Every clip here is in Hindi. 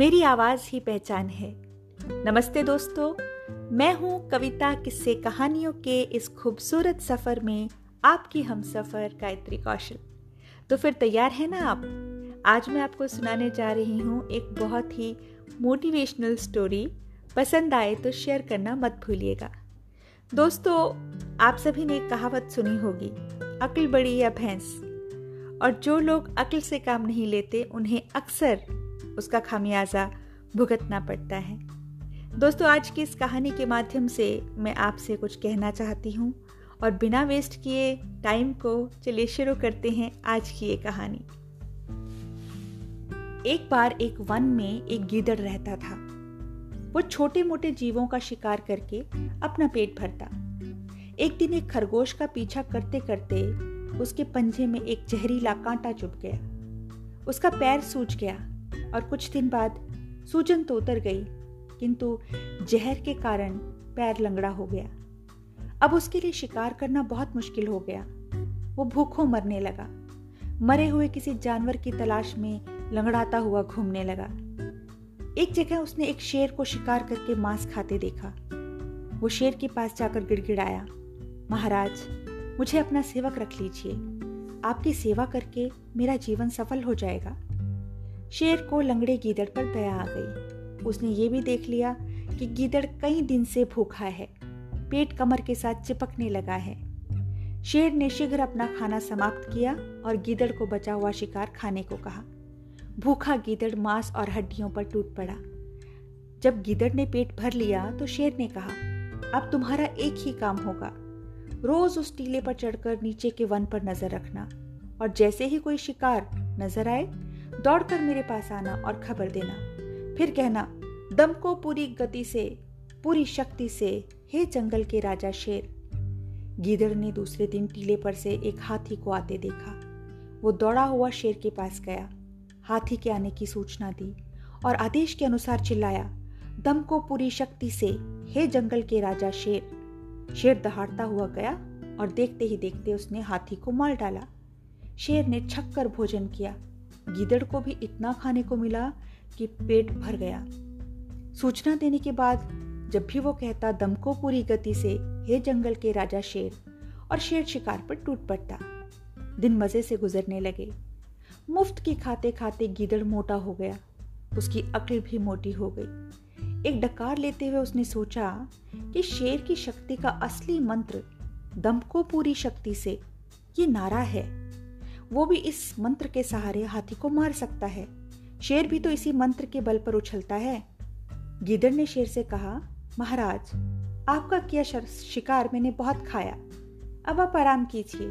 मेरी आवाज़ ही पहचान है। नमस्ते दोस्तों, मैं हूँ कविता किस्से कहानियों के इस खूबसूरत सफ़र में आपकी हम सफ़र गायत्री कौशल। तो फिर तैयार है ना आप? आज मैं आपको सुनाने जा रही हूँ एक बहुत ही मोटिवेशनल स्टोरी पसंद आए तो शेयर करना मत भूलिएगा। दोस्तों, आप सभी ने कहावत सुनी होगी, अकल बड़ी या भैंस। और जो लोग अकल से काम नहीं लेते, उन्हें अक्सर उसका खामियाजा भुगतना पड़ता है। दोस्तों, आज की इस कहानी के माध्यम से मैं आपसे कुछ कहना चाहती हूँ और बिना वेस्ट किए टाइम को चलिए शुरू करते हैं आज की ये कहानी। एक बार एक वन में एक गीदड़ रहता था। वो छोटे मोटे जीवों का शिकार करके अपना पेट भरता। एक दिन एक खरगोश का पीछा करते करते उसके पंजे में एक जहरीला कांटा चुभ गया। उसका पैर सूज गया। और कुछ दिन बाद सूजन तो उतर गई, किंतु जहर के कारण पैर लंगड़ा हो गया। अब उसके लिए शिकार करना बहुत मुश्किल हो गया। वो भूखों मरने लगा। मरे हुए किसी जानवर की तलाश में लंगड़ाता हुआ घूमने लगा। एक जगह उसने एक शेर को शिकार करके मांस खाते देखा। वो शेर के पास जाकर गिड़गिड़ाया, महाराज, मुझे अपना सेवक रख लीजिए। आपकी सेवा करके मेरा जीवन सफल हो जाएगा। शेर को लंगड़े गीदड़ पर दया आ गई। उसने ये भी देख लिया कि गीदड़ कई दिन से भूखा है, पेट कमर के साथ चिपकने लगा है। शेर ने शीघ्र अपना खाना समाप्त किया और गीदड़ को बचा हुआ शिकार खाने को कहा। भूखा गीदड़ मांस और हड्डियों पर टूट पड़ा। जब गीदड़ ने पेट भर लिया तो शेर ने कहा, अब तुम्हारा एक ही काम होगा। रोज उस टीले पर चढ़कर नीचे के वन पर नज़र रखना और जैसे ही कोई शिकार नज़र आए दौड़कर मेरे पास आना और खबर देना। फिर कहना, दम को पूरी गति से, पूरी शक्ति से, हे जंगल के राजा शेर। गीदड़ ने दूसरे दिन टीले पर से एक हाथी को आते देखा। वो दौड़ा हुआ शेर के पास गया। हाथी के आने की सूचना दी और आदेश के अनुसार चिल्लाया, दम को पूरी शक्ति से, हे जंगल के राजा शेर। शेर दहाड़ता हुआ गया और देखते ही देखते उसने हाथी को मार डाला। शेर ने छक्कर भोजन किया। गीदड़ को भी इतना खाने को मिला कि पेट भर गया। सूचना देने के बाद जब भी वो कहता दम को पूरी गति से, हे जंगल के राजा शेर, और शेर शिकार पर टूट पड़ता। दिन मज़े से गुजरने लगे। मुफ़्त की खाते खाते गीदड़ मोटा हो गया। उसकी अकल भी मोटी हो गई। एक डकार लेते हुए उसने सोचा कि शेर की शक्ति का असली मंत्र, दम को पूरी शक्ति से, ये नारा है। वो भी इस मंत्र के सहारे हाथी को मार सकता है। शेर भी तो इसी मंत्र के बल पर उछलता है। गिदड़ ने शेर से कहा, महाराज, आपका किया शिकार मैंने बहुत खाया। अब आप आराम कीजिए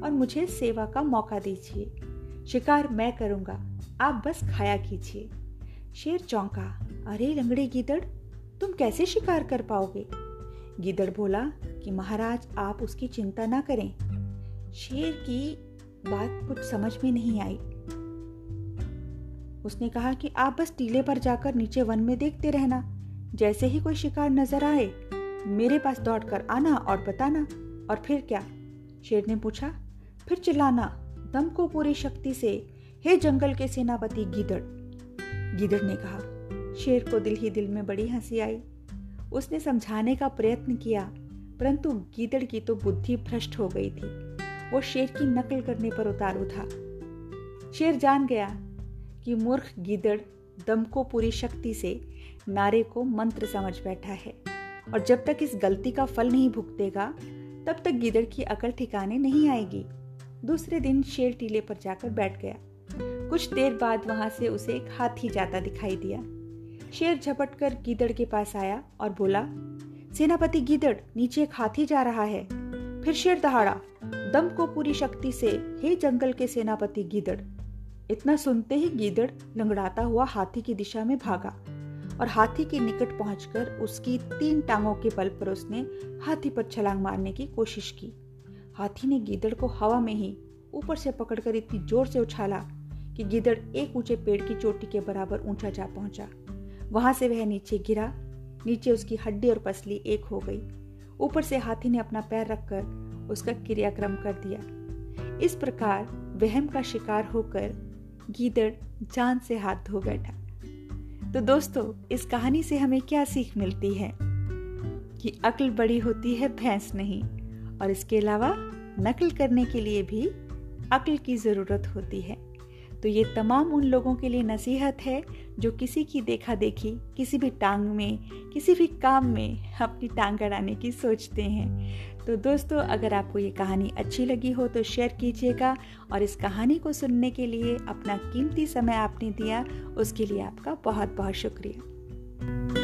और मुझे सेवा का मौका दीजिए। शिकार मैं करूँगा, आप बस खाया कीजिए। शेर चौंका, अरे लंगड़े गीदड़, तुम कैसे शिकार कर पाओगे? गिदड़ बोला, कि महाराज, आप उसकी चिंता ना करें। शेर की बात कुछ समझ में नहीं आई। उसने कहा कि आप बस टीले पर जाकर नीचे वन में देखते रहना, जैसे ही कोई शिकार नज़र आए, मेरे पास दौड़कर आना और बताना, और फिर क्या? शेर ने पूछा, फिर चिल्लाना, दम को पूरी शक्ति से, हे जंगल के सेनापति गीदड़। गीदड़ ने कहा, शेर को दिल ही दिल में बड़ी हँसी आई। उसने समझाने का प्रयत्न किया, परंतु गीदड़ की तो बुद्धि भ्रष्ट हो गई थी। वो शेर की नकल करने पर उतारू था शेर जान गया कि मूर्ख गीदड़ दम को पूरी शक्ति से नारे को मंत्र समझ बैठा है और जब तक इस गलती का फल नहीं भुगतेगा, तब तक गिदड़ की अकल ठिकाने नहीं आएगी। दूसरे दिन शेर टीले पर जाकर बैठ गया। कुछ देर बाद वहाँ से उसे एक हाथी जाता दिखाई दिया। शेर झपट कर गीदड़ के पास आया और बोला, सेनापति गीदड़, नीचे एक हाथी जा रहा है। फिर शेर दहाड़ा दम को पूरी शक्ति से हे जंगल के सेनापति गीदड़, इतना सुनते ही गीदड़ लंगड़ाता हुआ हाथी की दिशा में भागा और हाथी के निकट पहुंचकर उसकी तीन टांगों के बल पर उसने हाथी पर छलांग मारने की कोशिश की। हाथी ने गीदड़ को हवा में ही ऊपर से पकड़कर इतनी ज़ोर से उछाला कि गीदड़ एक ऊँचे पेड़ की चोटी के बराबर ऊँचा जा पहुँचा। वहाँ से वह नीचे गिरा, नीचे उसकी हड्डी और पसली एक हो गई। ऊपर से हाथी ने अपना पैर रखकर उसका क्रियाक्रम कर दिया। इस प्रकार वहम का शिकार होकर गीदड़ जान से हाथ धो बैठा। तो दोस्तों, इस कहानी से हमें क्या सीख मिलती है? कि अक्ल बड़ी होती है, भैंस नहीं। और इसके अलावा नकल करने के लिए भी अक्ल की ज़रूरत होती है। तो ये तमाम उन लोगों के लिए नसीहत है, जो किसी की देखा देखी किसी भी टांग में, किसी भी काम में अपनी टांग अड़ाने की सोचते हैं। तो दोस्तों, अगर आपको ये कहानी अच्छी लगी हो तो शेयर कीजिएगा और इस कहानी को सुनने के लिए अपना कीमती समय आपने दिया, उसके लिए आपका बहुत बहुत शुक्रिया।